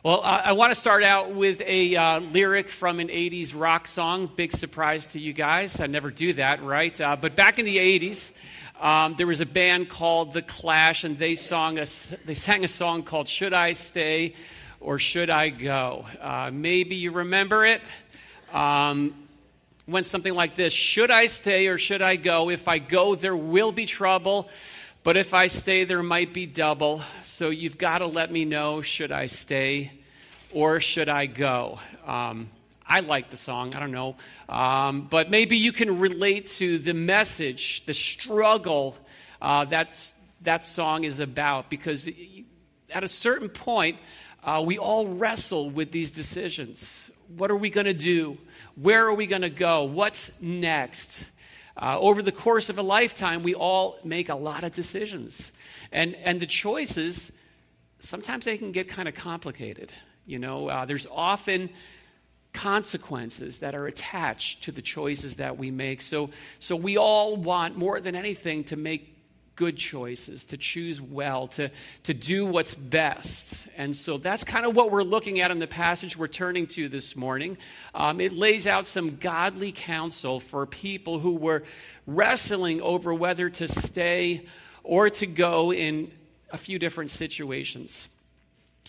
Well, uh, I want to start out with a uh, lyric from an 80s rock song. Big surprise to you guys. I never do that, right? Uh, but back in the 80s, um, there was a band called The Clash, and they, song a, they sang a song called Should I Stay or Should I Go? Uh, maybe you remember it. Um, went something like this Should I stay or should I go? If I go, there will be trouble. But if I stay, there might be double. So you've got to let me know should I stay or should I go? Um, I like the song, I don't know. Um, but maybe you can relate to the message, the struggle uh, that's, that song is about. Because at a certain point, uh, we all wrestle with these decisions. What are we going to do? Where are we going to go? What's next? Uh, over the course of a lifetime, we all make a lot of decisions. And, and the choices, sometimes they can get kind of complicated. You know, uh, there's often consequences that are attached to the choices that we make. So, so we all want more than anything to make good choices, to choose well, to, to do what's best. And so that's kind of what we're looking at in the passage we're turning to this morning. Um, it lays out some godly counsel for people who were wrestling over whether to stay or to go in a few different situations.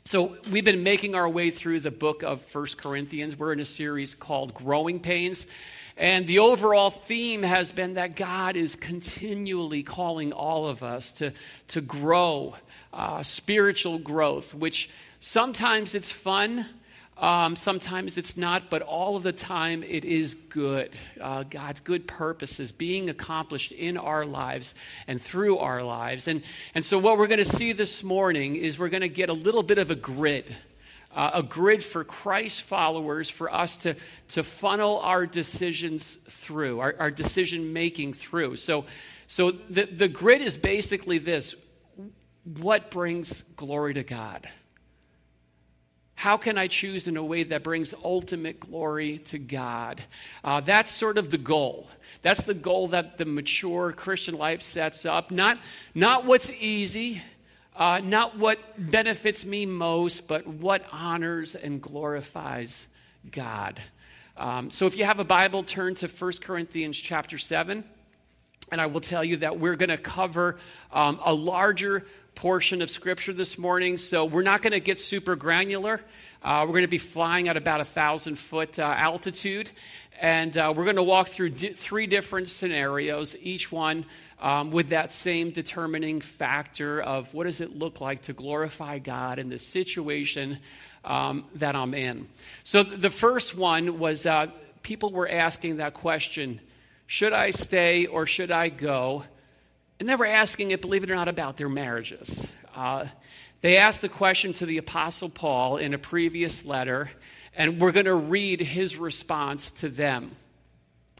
So, we've been making our way through the book of First Corinthians. We're in a series called Growing Pains. And the overall theme has been that God is continually calling all of us to, to grow, uh, spiritual growth, which sometimes it's fun, um, sometimes it's not, but all of the time it is good. Uh, God's good purposes being accomplished in our lives and through our lives. And, and so, what we're going to see this morning is we're going to get a little bit of a grid uh, a grid for Christ followers for us to, to funnel our decisions through, our, our decision making through. So, so the, the grid is basically this what brings glory to God? How can I choose in a way that brings ultimate glory to God? Uh, that's sort of the goal. That's the goal that the mature Christian life sets up. Not, not what's easy, uh, not what benefits me most, but what honors and glorifies God. Um, so if you have a Bible, turn to 1 Corinthians chapter 7. And I will tell you that we're going to cover um, a larger portion of Scripture this morning. So we're not going to get super granular. Uh, we're going to be flying at about a thousand foot uh, altitude. And uh, we're going to walk through di- three different scenarios, each one um, with that same determining factor of what does it look like to glorify God in the situation um, that I'm in. So the first one was uh, people were asking that question should I stay or should I go? And they were asking it, believe it or not, about their marriages. Uh, they asked the question to the Apostle Paul in a previous letter, and we're going to read his response to them.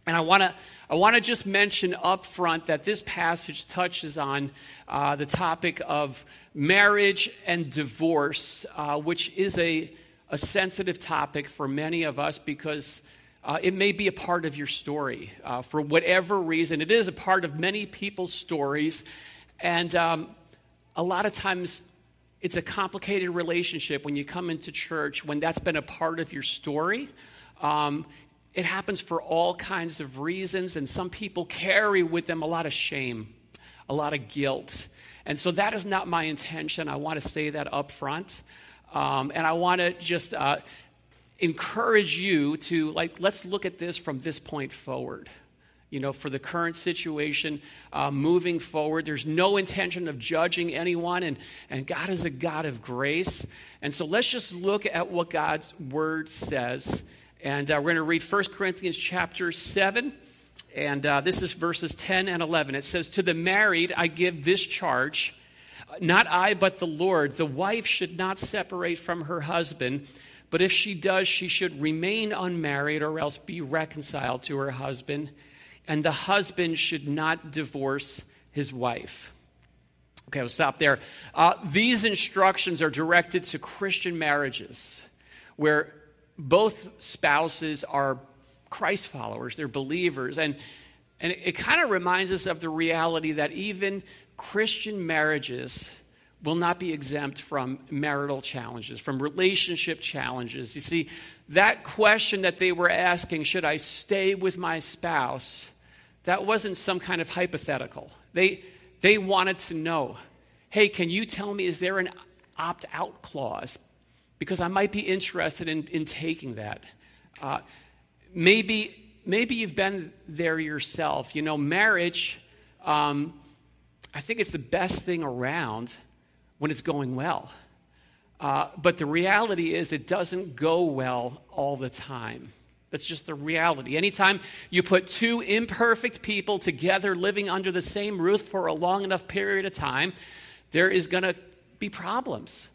And I want to I want to just mention up front that this passage touches on uh, the topic of marriage and divorce, uh, which is a, a sensitive topic for many of us because uh, it may be a part of your story. Uh, for whatever reason, it is a part of many people's stories. And um, a lot of times, it's a complicated relationship when you come into church, when that's been a part of your story. Um, it happens for all kinds of reasons, and some people carry with them a lot of shame, a lot of guilt. And so that is not my intention. I want to say that up front. Um, and I want to just uh, encourage you to, like, let's look at this from this point forward. You know, for the current situation, uh, moving forward, there's no intention of judging anyone, and, and God is a God of grace. And so let's just look at what God's word says and uh, we're going to read 1 Corinthians chapter 7. And uh, this is verses 10 and 11. It says, To the married I give this charge, not I, but the Lord. The wife should not separate from her husband, but if she does, she should remain unmarried or else be reconciled to her husband. And the husband should not divorce his wife. Okay, I'll stop there. Uh, these instructions are directed to Christian marriages where both spouses are Christ followers, they're believers. And, and it, kind of reminds us of the reality that even Christian marriages will not be exempt from marital challenges, from relationship challenges. You see, that question that they were asking, should I stay with my spouse, that wasn't some kind of hypothetical. They, they wanted to know hey, can you tell me, is there an opt out clause? Because I might be interested in, in taking that. Uh, maybe, maybe you've been there yourself. You know, marriage, um, I think it's the best thing around when it's going well. Uh, but the reality is, it doesn't go well all the time. That's just the reality. Anytime you put two imperfect people together living under the same roof for a long enough period of time, there is going to be problems.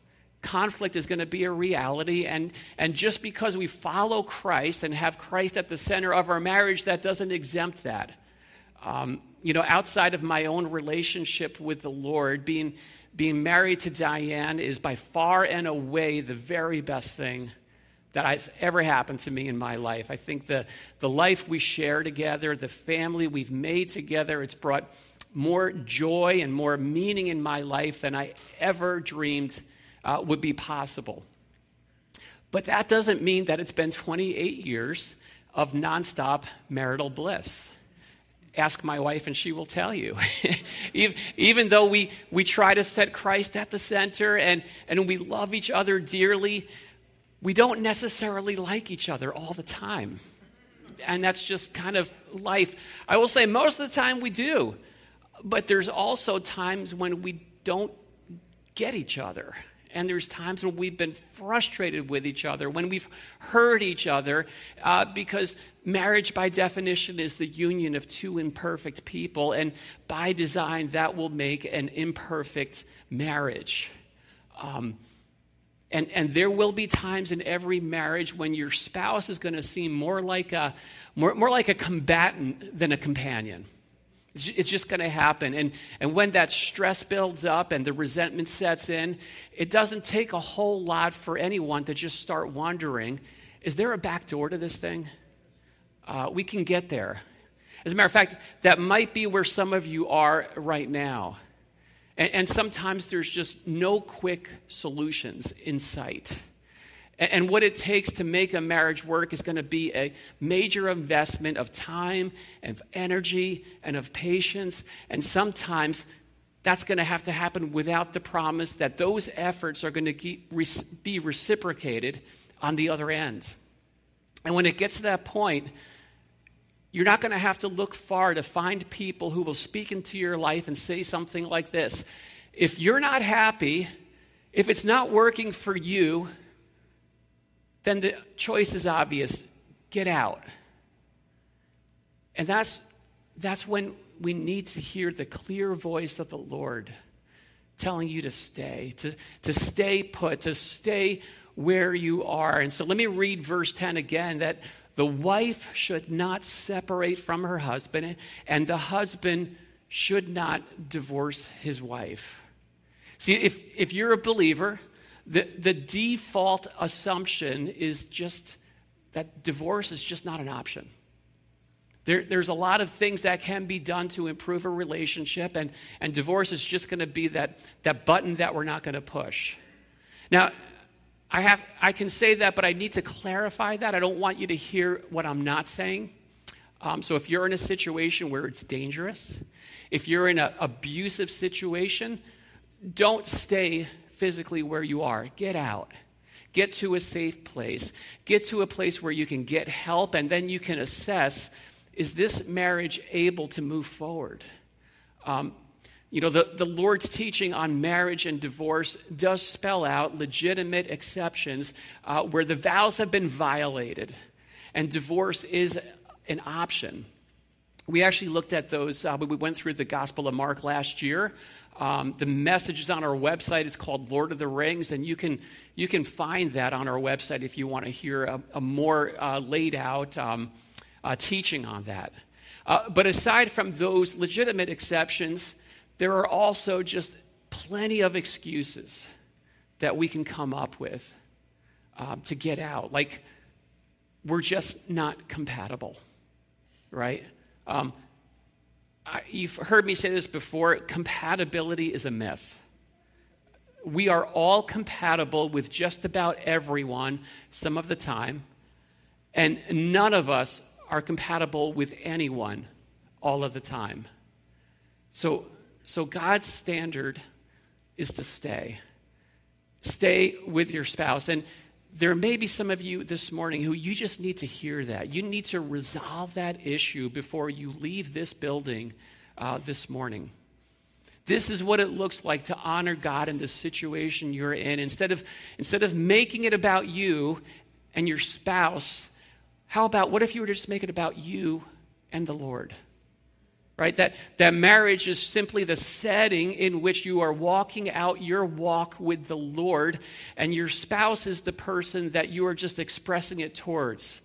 Conflict is going to be a reality. And, and just because we follow Christ and have Christ at the center of our marriage, that doesn't exempt that. Um, you know, outside of my own relationship with the Lord, being, being married to Diane is by far and away the very best thing that has ever happened to me in my life. I think the, the life we share together, the family we've made together, it's brought more joy and more meaning in my life than I ever dreamed uh, would be possible. But that doesn't mean that it's been 28 years of nonstop marital bliss. Ask my wife, and she will tell you. even, even though we, we try to set Christ at the center and, and we love each other dearly, we don't necessarily like each other all the time. And that's just kind of life. I will say most of the time we do, but there's also times when we don't get each other. And there's times when we've been frustrated with each other, when we've hurt each other, uh, because marriage, by definition, is the union of two imperfect people. And by design, that will make an imperfect marriage. Um, and, and there will be times in every marriage when your spouse is going to seem more like a, more, more like a combatant than a companion. It's just going to happen. And, and when that stress builds up and the resentment sets in, it doesn't take a whole lot for anyone to just start wondering is there a back door to this thing? Uh, we can get there. As a matter of fact, that might be where some of you are right now. And, and sometimes there's just no quick solutions in sight. And, what it takes to make a marriage work is going to be a major investment of time and of energy and of patience. And sometimes that's going to have to happen without the promise that those efforts are going to be reciprocated on the other end. And when it gets to that point, you're not going to have to look far to find people who will speak into your life and say something like this If you're not happy, if it's not working for you, then the choice is obvious get out. And that's, that's when we need to hear the clear voice of the Lord telling you to stay, to, to stay put, to stay where you are. And so let me read verse 10 again that the wife should not separate from her husband, and the husband should not divorce his wife. See, if, if you're a believer, the, the default assumption is just that divorce is just not an option. There, there's a lot of things that can be done to improve a relationship, and, and divorce is just going to be that, that button that we're not going to push. Now, I, have, I can say that, but I need to clarify that. I don't want you to hear what I'm not saying. Um, so if you're in a situation where it's dangerous, if you're in an abusive situation, don't stay physically where you are. Get out. Get to a safe place. Get to a place where you can get help, and then you can assess is this marriage able to move forward? Um, you know, the, the Lord's teaching on marriage and divorce does spell out legitimate exceptions uh, where the vows have been violated and divorce is an option. We actually looked at those uh, we went through the Gospel of Mark last year. Um, the message is on our website. It's called Lord of the Rings, and you can, you can find that on our website if you want to hear a, a more uh, laid out um, uh, teaching on that. Uh, but aside from those legitimate exceptions, there are also just plenty of excuses that we can come up with um, to get out. Like, we're just not compatible, right? You've heard me say this before compatibility is a myth. We are all compatible with just about everyone some of the time, and none of us are compatible with anyone all of the time. So, so God's standard is to stay. Stay with your spouse. And there may be some of you this morning who you just need to hear that. You need to resolve that issue before you leave this building uh, this morning. This is what it looks like to honor God in the situation you're in. Instead of, instead of making it about you and your spouse, how about what if you were to just make it about you and the Lord? Right? That, that marriage is simply the setting in which you are walking out your walk with the Lord, and your spouse is the person that you are just expressing it towards.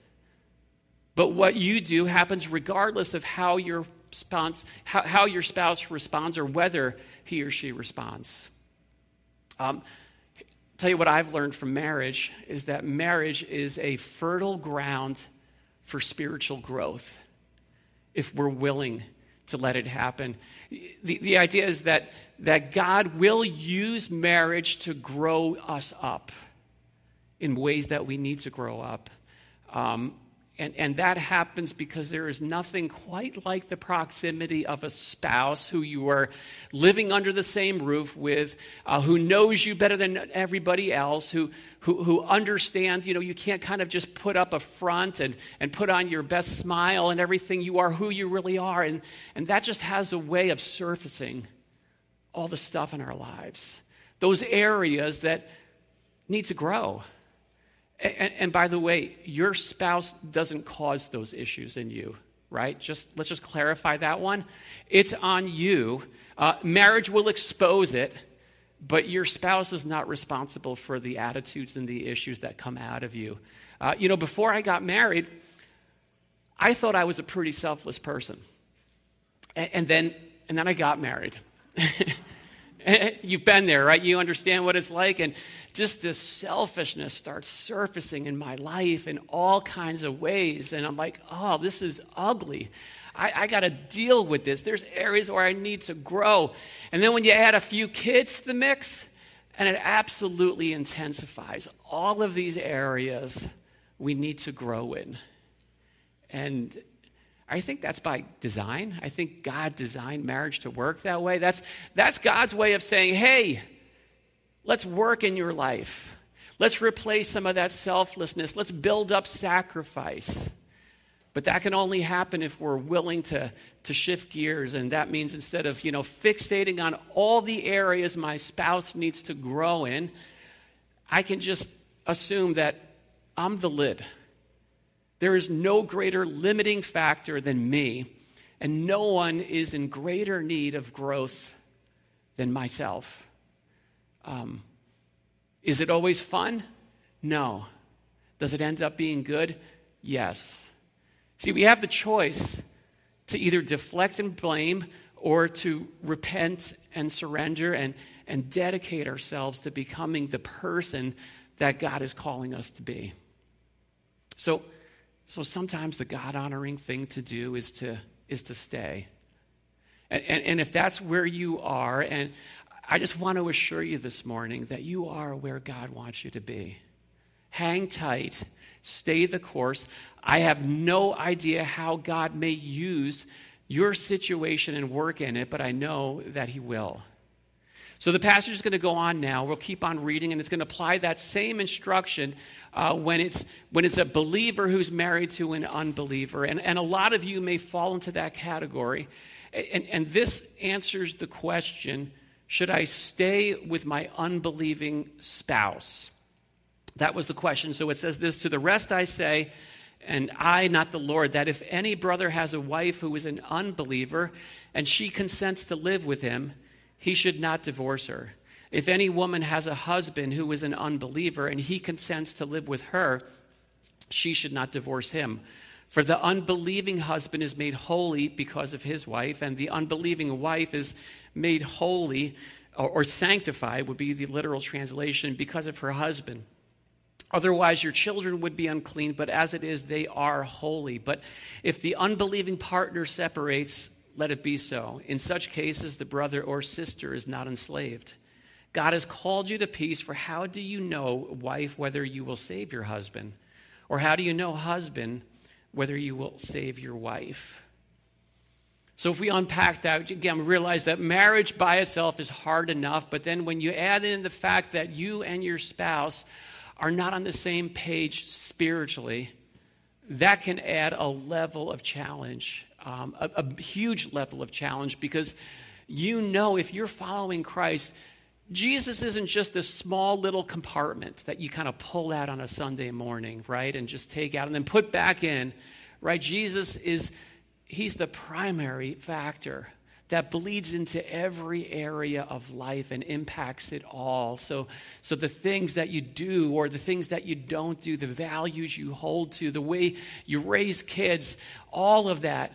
But what you do happens regardless of how your spouse, how, how your spouse responds or whether he or she responds. Um, tell you what I've learned from marriage is that marriage is a fertile ground for spiritual growth if we're willing to let it happen. The, the idea is that, that God will use marriage to grow us up in ways that we need to grow up. Um, and, and that happens because there is nothing quite like the proximity of a spouse who you are living under the same roof with, uh, who knows you better than everybody else, who, who, who understands, you know, you can't kind of just put up a front and, and put on your best smile and everything. You are who you really are. And, and that just has a way of surfacing all the stuff in our lives, those areas that need to grow. And, and, by the way, your spouse doesn't cause those issues in you, right? Just let's just clarify that one. It's on you. Uh, marriage will expose it, but your spouse is not responsible for the attitudes and the issues that come out of you. Uh, you know, before I got married, I thought I was a pretty selfless person, and, and then and then I got married. You've been there, right? You understand what it's like. And just this selfishness starts surfacing in my life in all kinds of ways. And I'm like, oh, this is ugly. I, I got to deal with this. There's areas where I need to grow. And then when you add a few kids to the mix, and it absolutely intensifies all of these areas we need to grow in. And I think that's by design. I think God designed marriage to work that way. That's, that's God's way of saying, hey, let's work in your life. Let's replace some of that selflessness. Let's build up sacrifice. But that can only happen if we're willing to, to shift gears. And that means instead of, you know, fixating on all the areas my spouse needs to grow in, I can just assume that I'm the lid. There is no greater limiting factor than me, and no one is in greater need of growth than myself. Um, is it always fun? No. Does it end up being good? Yes. See, we have the choice to either deflect and blame or to repent and surrender and, and dedicate ourselves to becoming the person that God is calling us to be. So, so sometimes the God honoring thing to do is to, is to stay. And, and, and if that's where you are, and I just want to assure you this morning that you are where God wants you to be. Hang tight, stay the course. I have no idea how God may use your situation and work in it, but I know that He will. So the passage is going to go on now. We'll keep on reading, and it's going to apply that same instruction uh, when, it's, when it's a believer who's married to an unbeliever. And, and a lot of you may fall into that category. And, and this answers the question should I stay with my unbelieving spouse? That was the question. So it says this To the rest I say, and I, not the Lord, that if any brother has a wife who is an unbeliever and she consents to live with him, he should not divorce her. If any woman has a husband who is an unbeliever and he consents to live with her, she should not divorce him. For the unbelieving husband is made holy because of his wife, and the unbelieving wife is made holy or, or sanctified, would be the literal translation, because of her husband. Otherwise, your children would be unclean, but as it is, they are holy. But if the unbelieving partner separates, let it be so. In such cases, the brother or sister is not enslaved. God has called you to peace, for how do you know, wife, whether you will save your husband? Or how do you know, husband, whether you will save your wife? So, if we unpack that, again, we realize that marriage by itself is hard enough, but then when you add in the fact that you and your spouse are not on the same page spiritually, that can add a level of challenge, um, a, a huge level of challenge, because you know if you're following Christ, Jesus isn't just this small little compartment that you kind of pull out on a Sunday morning, right? And just take out and then put back in, right? Jesus is, he's the primary factor that bleeds into every area of life and impacts it all. So, so the things that you do or the things that you don't do, the values you hold to, the way you raise kids, all of that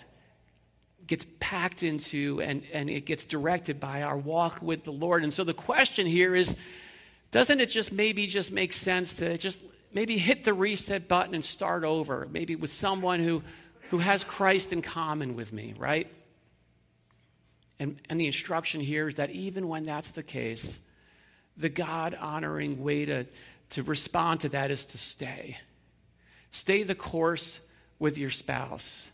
gets packed into and, and it gets directed by our walk with the Lord. And so the question here is doesn't it just maybe just make sense to just maybe hit the reset button and start over, maybe with someone who, who has Christ in common with me, right? And, and the instruction here is that even when that's the case, the God honoring way to, to respond to that is to stay. Stay the course with your spouse.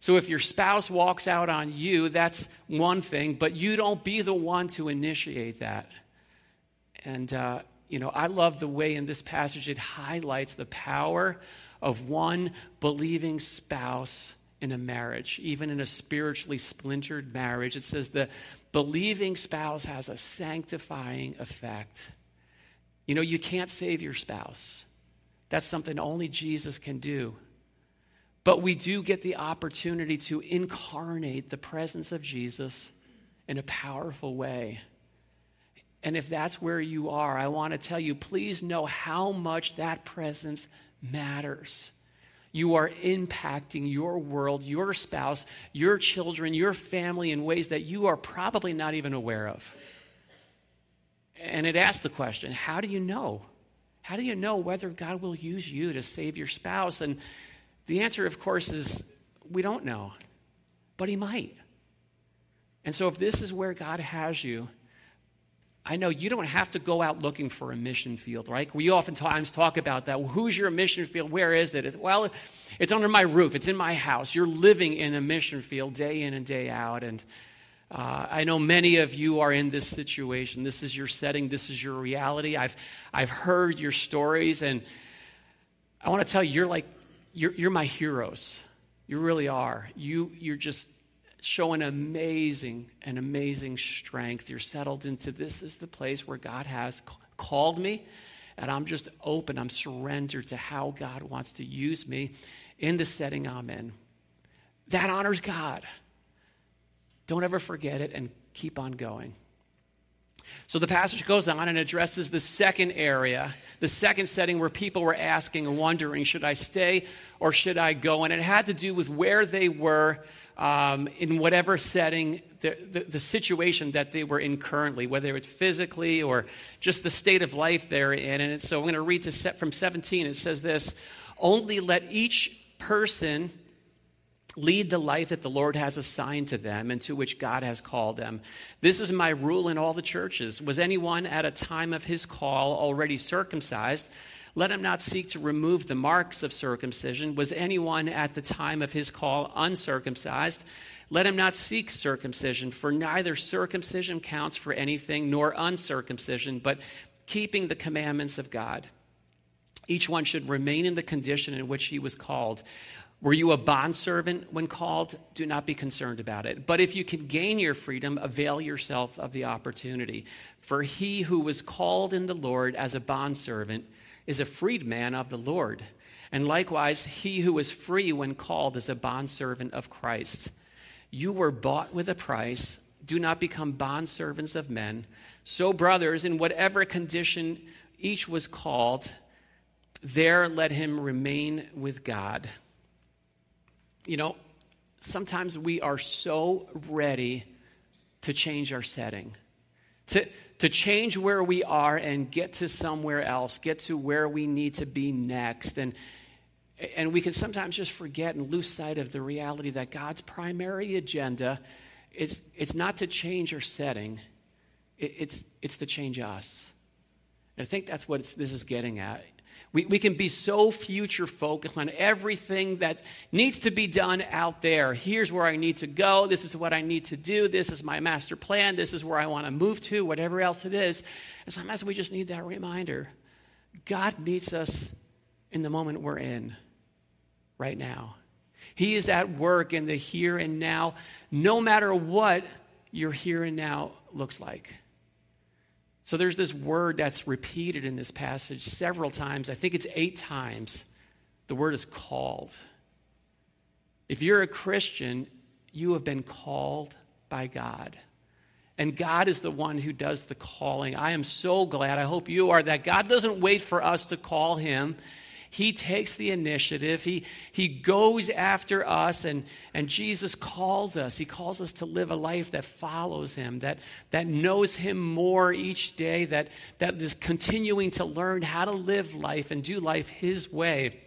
So if your spouse walks out on you, that's one thing, but you don't be the one to initiate that. And, uh, you know, I love the way in this passage it highlights the power of one believing spouse in a marriage, even in a spiritually splintered marriage. It says the believing spouse has a sanctifying effect. You know, you can't save your spouse, that's something only Jesus can do. But we do get the opportunity to incarnate the presence of Jesus in a powerful way. And if that's where you are, I want to tell you please know how much that presence matters. You are impacting your world, your spouse, your children, your family in ways that you are probably not even aware of. And it asks the question how do you know? How do you know whether God will use you to save your spouse? And the answer, of course, is we don't know, but He might. And so, if this is where God has you, I know you don't have to go out looking for a mission field, right? We oftentimes talk about that. Well, who's your mission field? Where is it? It's, well, it's under my roof. It's in my house. You're living in a mission field day in and day out. And uh, I know many of you are in this situation. This is your setting. This is your reality. I've, I've heard your stories, and I want to tell you, you're like you're, you're my heroes. You really are. You, you're just showing amazing, an amazing strength. You're settled into this is the place where God has called me, and I'm just open. I'm surrendered to how God wants to use me in the setting I'm in. That honors God. Don't ever forget it and keep on going. So the passage goes on and addresses the second area, the second setting where people were asking and wondering, should I stay or should I go? And it had to do with where they were um, in whatever setting, the, the, the, situation that they were in currently, whether it's physically or just the state of life they're in. And so I'm going to read to set from 17. It says this Only let each person lead the life that the Lord has assigned to them and to which God has called them. This is my rule in all the churches. Was anyone at a time of his call already circumcised? Let him not seek to remove the marks of circumcision. Was anyone at the time of his call uncircumcised? Let him not seek circumcision, for neither circumcision counts for anything nor uncircumcision, but keeping the commandments of God. Each one should remain in the condition in which he was called. Were you a bondservant when called? Do not be concerned about it. But if you can gain your freedom, avail yourself of the opportunity. For he who was called in the Lord as a bondservant is a freedman of the Lord. And likewise, he who was free when called is a bondservant of Christ. You were bought with a price. Do not become bondservants of men. So, brothers, in whatever condition each was called, there let him remain with God. You know, sometimes we are so ready to change our setting, to, to change where we are and get to somewhere else, get to where we need to be next. And, and we can sometimes just forget and lose sight of the reality that God's primary agenda is it's not to change our setting, it, it's, it's to change us. And I think that's what this is getting at. We, we can be so future focused on everything that needs to be done out there. Here's where I need to go. This is what I need to do. This is my master plan. This is where I want to move to, whatever else it is. And sometimes we just need that reminder. God meets us in the moment we're in right now. He is at work in the here and now, no matter what your here and now looks like. So there's this word that's repeated in this passage several times. I think it's eight times. The word is called. If you're a Christian, you have been called by God. And God is the one who does the calling. I am so glad, I hope you are, that God doesn't wait for us to call him. He takes the initiative. He, he goes after us, and, and Jesus calls us. He calls us to live a life that follows Him, that, that knows Him more each day, that, that is continuing to learn how to live life and do life His way.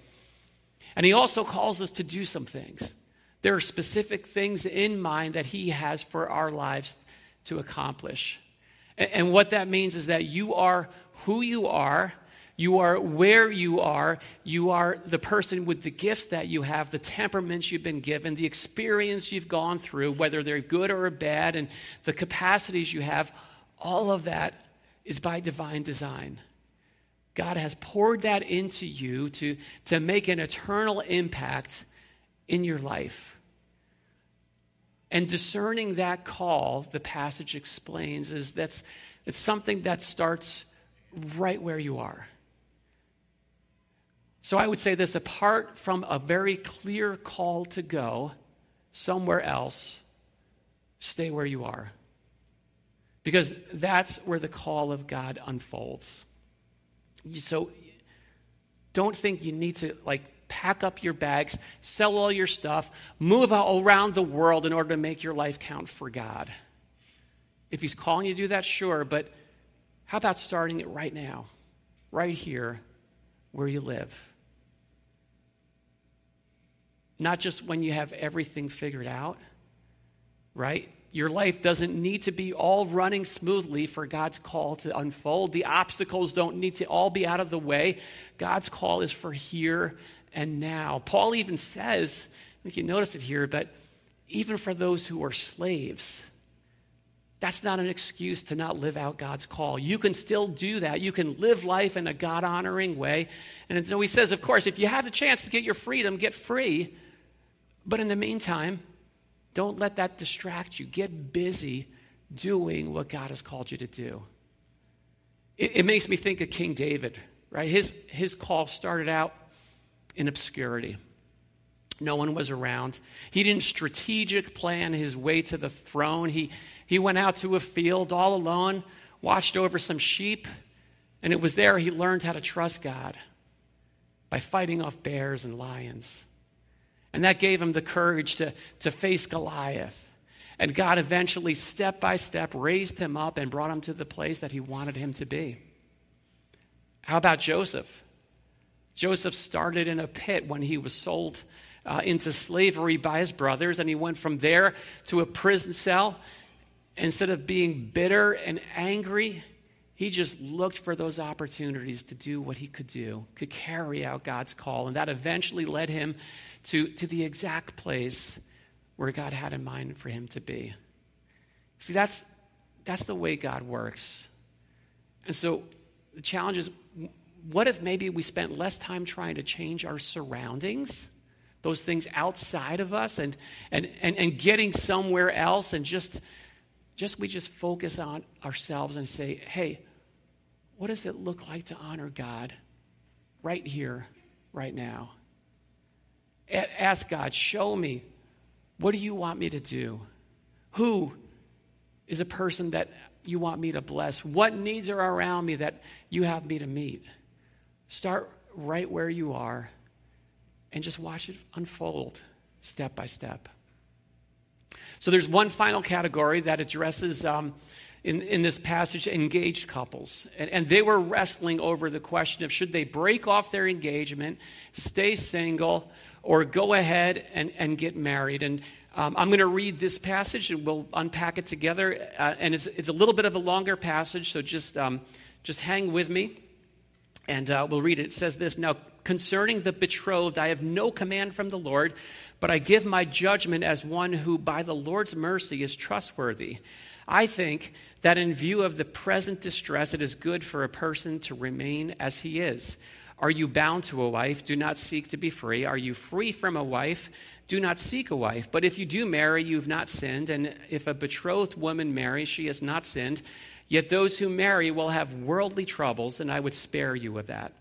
And He also calls us to do some things. There are specific things in mind that He has for our lives to accomplish. And, and what that means is that you are who you are you are where you are. You are the person with the gifts that you have, the temperaments you've been given, the experience you've gone through, whether they're good or bad, and the capacities you have. All of that is by divine design. God has poured that into you to, to make an eternal impact in your life. And discerning that call, the passage explains, is that's it's something that starts right where you are. So I would say this apart from a very clear call to go somewhere else, stay where you are. Because that's where the call of God unfolds. So don't think you need to like pack up your bags, sell all your stuff, move around the world in order to make your life count for God. If He's calling you to do that, sure, but how about starting it right now, right here, where you live? Not just when you have everything figured out, right? Your life doesn't need to be all running smoothly for God's call to unfold. The obstacles don't need to all be out of the way. God's call is for here and now. Paul even says, I think you notice it here, but even for those who are slaves, that's not an excuse to not live out God's call. You can still do that. You can live life in a God honoring way. And so he says, of course, if you have a chance to get your freedom, get free. But in the meantime, don't let that distract you. Get busy doing what God has called you to do. It, it, makes me think of King David, right? His, his call started out in obscurity. No one was around. He didn't strategic plan his way to the throne. He, he went out to a field all alone, watched over some sheep, and it was there he learned how to trust God by fighting off bears and lions. And that gave him the courage to, to face Goliath. And God eventually, step by step, raised him up and brought him to the place that he wanted him to be. How about Joseph? Joseph started in a pit when he was sold uh, into slavery by his brothers, and he went from there to a prison cell. Instead of being bitter and angry, he just looked for those opportunities to do what he could do, could carry out God's call. And that eventually led him to, to the exact place where God had in mind for him to be. See, that's, that's the way God works. And so the challenge is what if maybe we spent less time trying to change our surroundings, those things outside of us, and, and, and, and getting somewhere else, and just, just we just focus on ourselves and say, hey, what does it look like to honor God right here, right now? Ask God, show me, what do you want me to do? Who is a person that you want me to bless? What needs are around me that you have me to meet? Start right where you are and just watch it unfold step by step. So there's one final category that addresses um, in, in this passage engaged couples. And, and they were wrestling over the question of should they break off their engagement, stay single, or go ahead and, and get married. And um, I'm going to read this passage and we'll unpack it together. Uh, and it's, it's a little bit of a longer passage, so just, um, just hang with me and uh, we'll read it. It says this Now, concerning the betrothed, I have no command from the Lord, but I give my judgment as one who, by the Lord's mercy, is trustworthy. I think that in view of the present distress, it is good for a person to remain as he is. Are you bound to a wife? Do not seek to be free. Are you free from a wife? Do not seek a wife. But if you do marry, you have not sinned. And if a betrothed woman marries, she has not sinned. Yet those who marry will have worldly troubles, and I would spare you of that.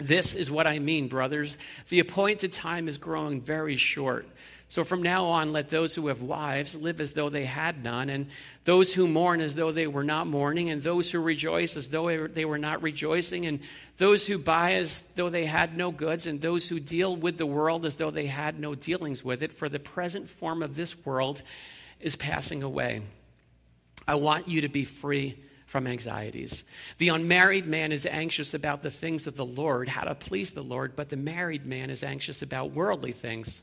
This is what I mean, brothers. The appointed time is growing very short. So from now on, let those who have wives live as though they had none, and those who mourn as though they were not mourning, and those who rejoice as though they were not rejoicing, and those who buy as though they had no goods, and those who deal with the world as though they had no dealings with it. For the present form of this world is passing away. I want you to be free from anxieties. The unmarried man is anxious about the things of the Lord, how to please the Lord, but the married man is anxious about worldly things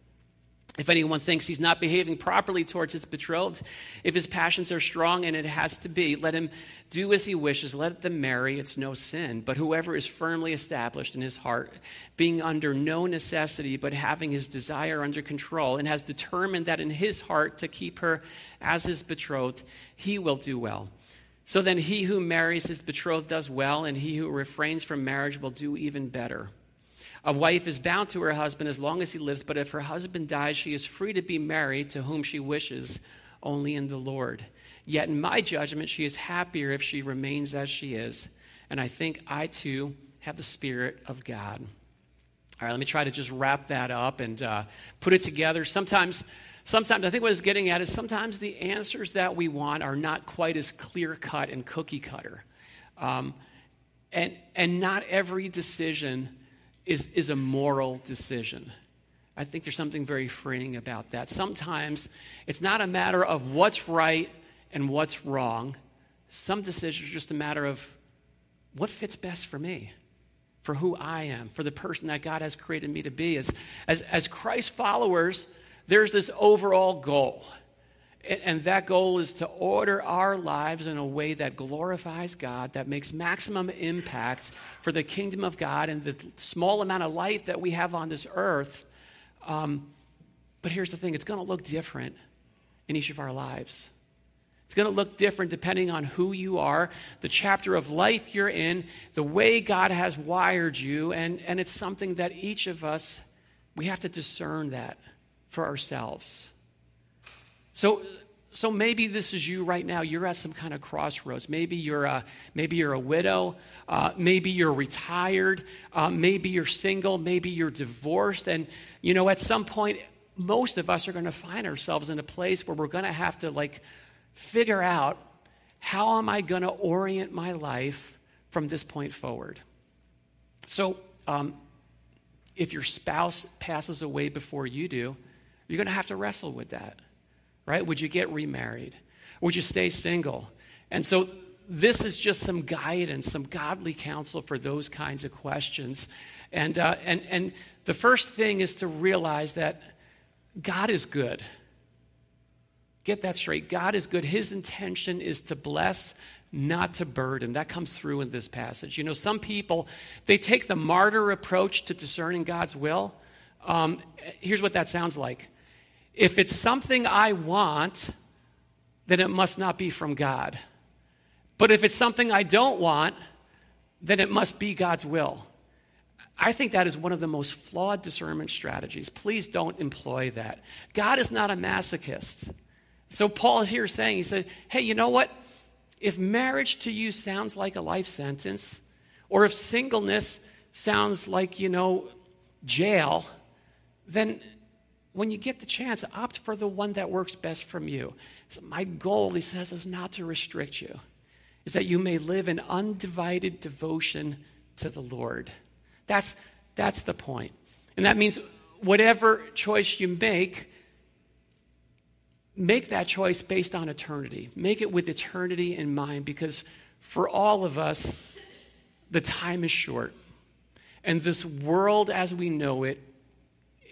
If anyone thinks he's not behaving properly towards his betrothed, if his passions are strong and it has to be, let him do as he wishes, let them marry, it's no sin. But whoever is firmly established in his heart, being under no necessity, but having his desire under control, and has determined that in his heart to keep her as his betrothed, he will do well. So then he who marries his betrothed does well, and he who refrains from marriage will do even better. A wife is bound to her husband as long as he lives, but if her husband dies, she is free to be married to whom she wishes, only in the Lord. Yet, in my judgment, she is happier if she remains as she is. And I think I too have the Spirit of God. All right, let me try to just wrap that up and uh, put it together. Sometimes, sometimes, I think what it's getting at is sometimes the answers that we want are not quite as clear cut and cookie cutter. Um, and, and not every decision is, is a moral decision. I think there's something very freeing about that. Sometimes it's not a matter of what's right and what's wrong. Some decisions are just a matter of what fits best for me, for who I am, for the person that God has created me to be. As, as, as Christ followers, there's this overall goal. And that goal is to order our lives in a way that glorifies God, that makes maximum impact for the kingdom of God and the small amount of life that we have on this earth. Um, but here's the thing it's going to look different in each of our lives. It's going to look different depending on who you are, the chapter of life you're in, the way God has wired you, and, and it's something that each of us, we have to discern that for ourselves. So, so maybe this is you right now. You're at some kind of crossroads. Maybe you're a, maybe you're a widow. Uh, maybe you're retired. Uh, maybe you're single. Maybe you're divorced. And, you know, at some point, most of us are going to find ourselves in a place where we're going to have to, like, figure out how am I going to orient my life from this point forward. So, um, if your spouse passes away before you do, you're going to have to wrestle with that right? Would you get remarried? Would you stay single? And so this is just some guidance, some godly counsel for those kinds of questions. And, uh, and, and the first thing is to realize that God is good. Get that straight. God is good. His intention is to bless, not to burden. That comes through in this passage. You know, some people, they take the martyr approach to discerning God's will. Um, here's what that sounds like if it's something I want, then it must not be from God. But if it's something I don't want, then it must be God's will. I think that is one of the most flawed discernment strategies. Please don't employ that. God is not a masochist. So Paul is here saying, he said, hey, you know what? If marriage to you sounds like a life sentence, or if singleness sounds like, you know, jail, then when you get the chance, opt for the one that works best from you. So my goal, he says, is not to restrict you, is that you may live in undivided devotion to the Lord. That's, that's the point. And that means whatever choice you make, make that choice based on eternity. Make it with eternity in mind because for all of us, the time is short. And this world as we know it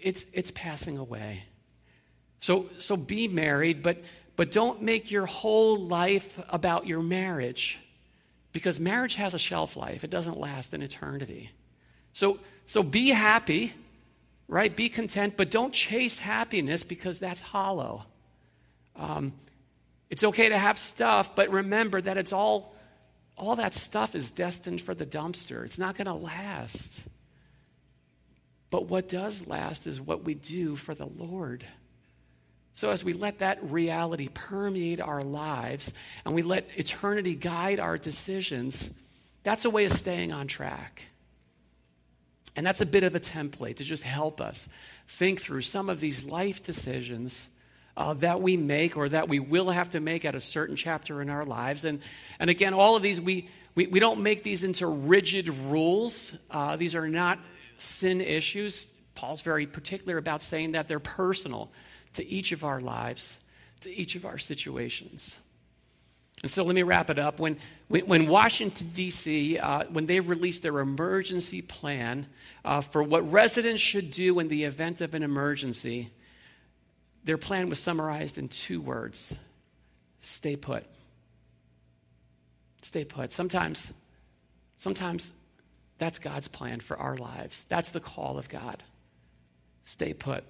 it's, it's passing away. So, so be married, but, but don't make your whole life about your marriage because marriage has a shelf life, it doesn't last an eternity. So, so be happy, right? Be content, but don't chase happiness because that's hollow. Um, it's okay to have stuff, but remember that it's all, all that stuff is destined for the dumpster. It's not going to last. But what does last is what we do for the Lord. So, as we let that reality permeate our lives and we let eternity guide our decisions, that's a way of staying on track. And that's a bit of a template to just help us think through some of these life decisions uh, that we make or that we will have to make at a certain chapter in our lives. And, and again, all of these, we, we, we don't make these into rigid rules. Uh, these are not sin issues, Paul's very particular about saying that they're personal to each of our lives, to each of our situations. And so let me wrap it up. When, when Washington, D.C., uh, when they released their emergency plan uh, for what residents should do in the event of an emergency, their plan was summarized in two words stay put. Stay put. Sometimes, sometimes that's God's plan for our lives. That's the call of God. Stay put.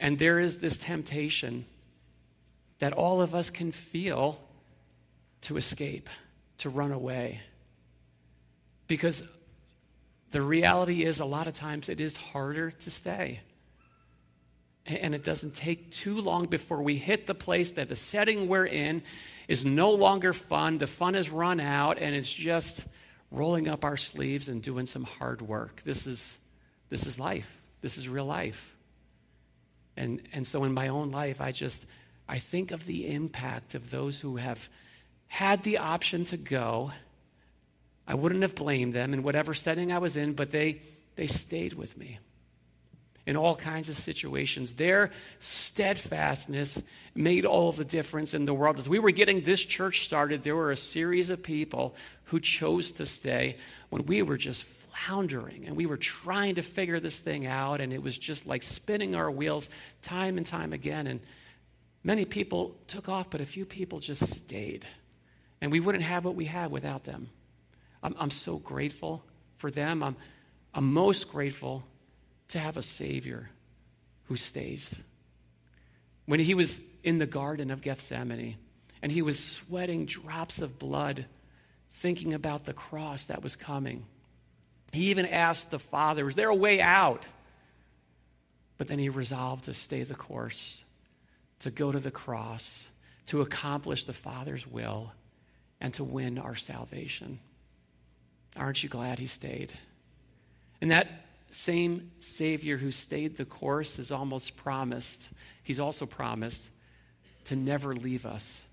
And there is this temptation that all of us can feel to escape, to run away. Because the reality is, a lot of times it is harder to stay. And it doesn't take too long before we hit the place that the setting we're in is no longer fun. The fun has run out, and it's just rolling up our sleeves and doing some hard work. This is, this is life. This is real life. And, and so in my own life, I just, I think of the impact of those who have had the option to go. I wouldn't have blamed them in whatever setting I was in, but they, they stayed with me in all kinds of situations. Their steadfastness made all the difference in the world. As we were getting this church started, there were a series of people who chose to stay when we were just floundering and we were trying to figure this thing out, and it was just like spinning our wheels time and time again. And many people took off, but a few people just stayed. And we wouldn't have what we have without them. I'm, I'm so grateful for them. I'm, I'm most grateful to have a Savior who stays. When he was in the Garden of Gethsemane and he was sweating drops of blood, thinking about the cross that was coming, he even asked the Father, Is there a way out? But then he resolved to stay the course, to go to the cross, to accomplish the Father's will, and to win our salvation. Aren't you glad he stayed? And that same Savior who stayed the course is almost promised, he's also promised to never leave us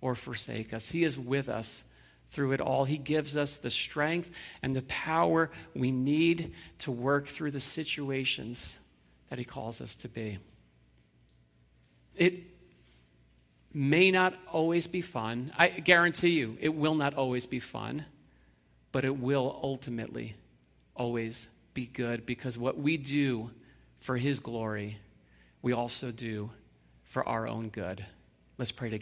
or forsake us. He is with us through it all. He gives us the strength and the power we need to work through the situations that He calls us to be. It may not always be fun. I guarantee you, it will not always be fun, but it will ultimately always be good because what we do for His glory, we also do for our own good. Let's pray together.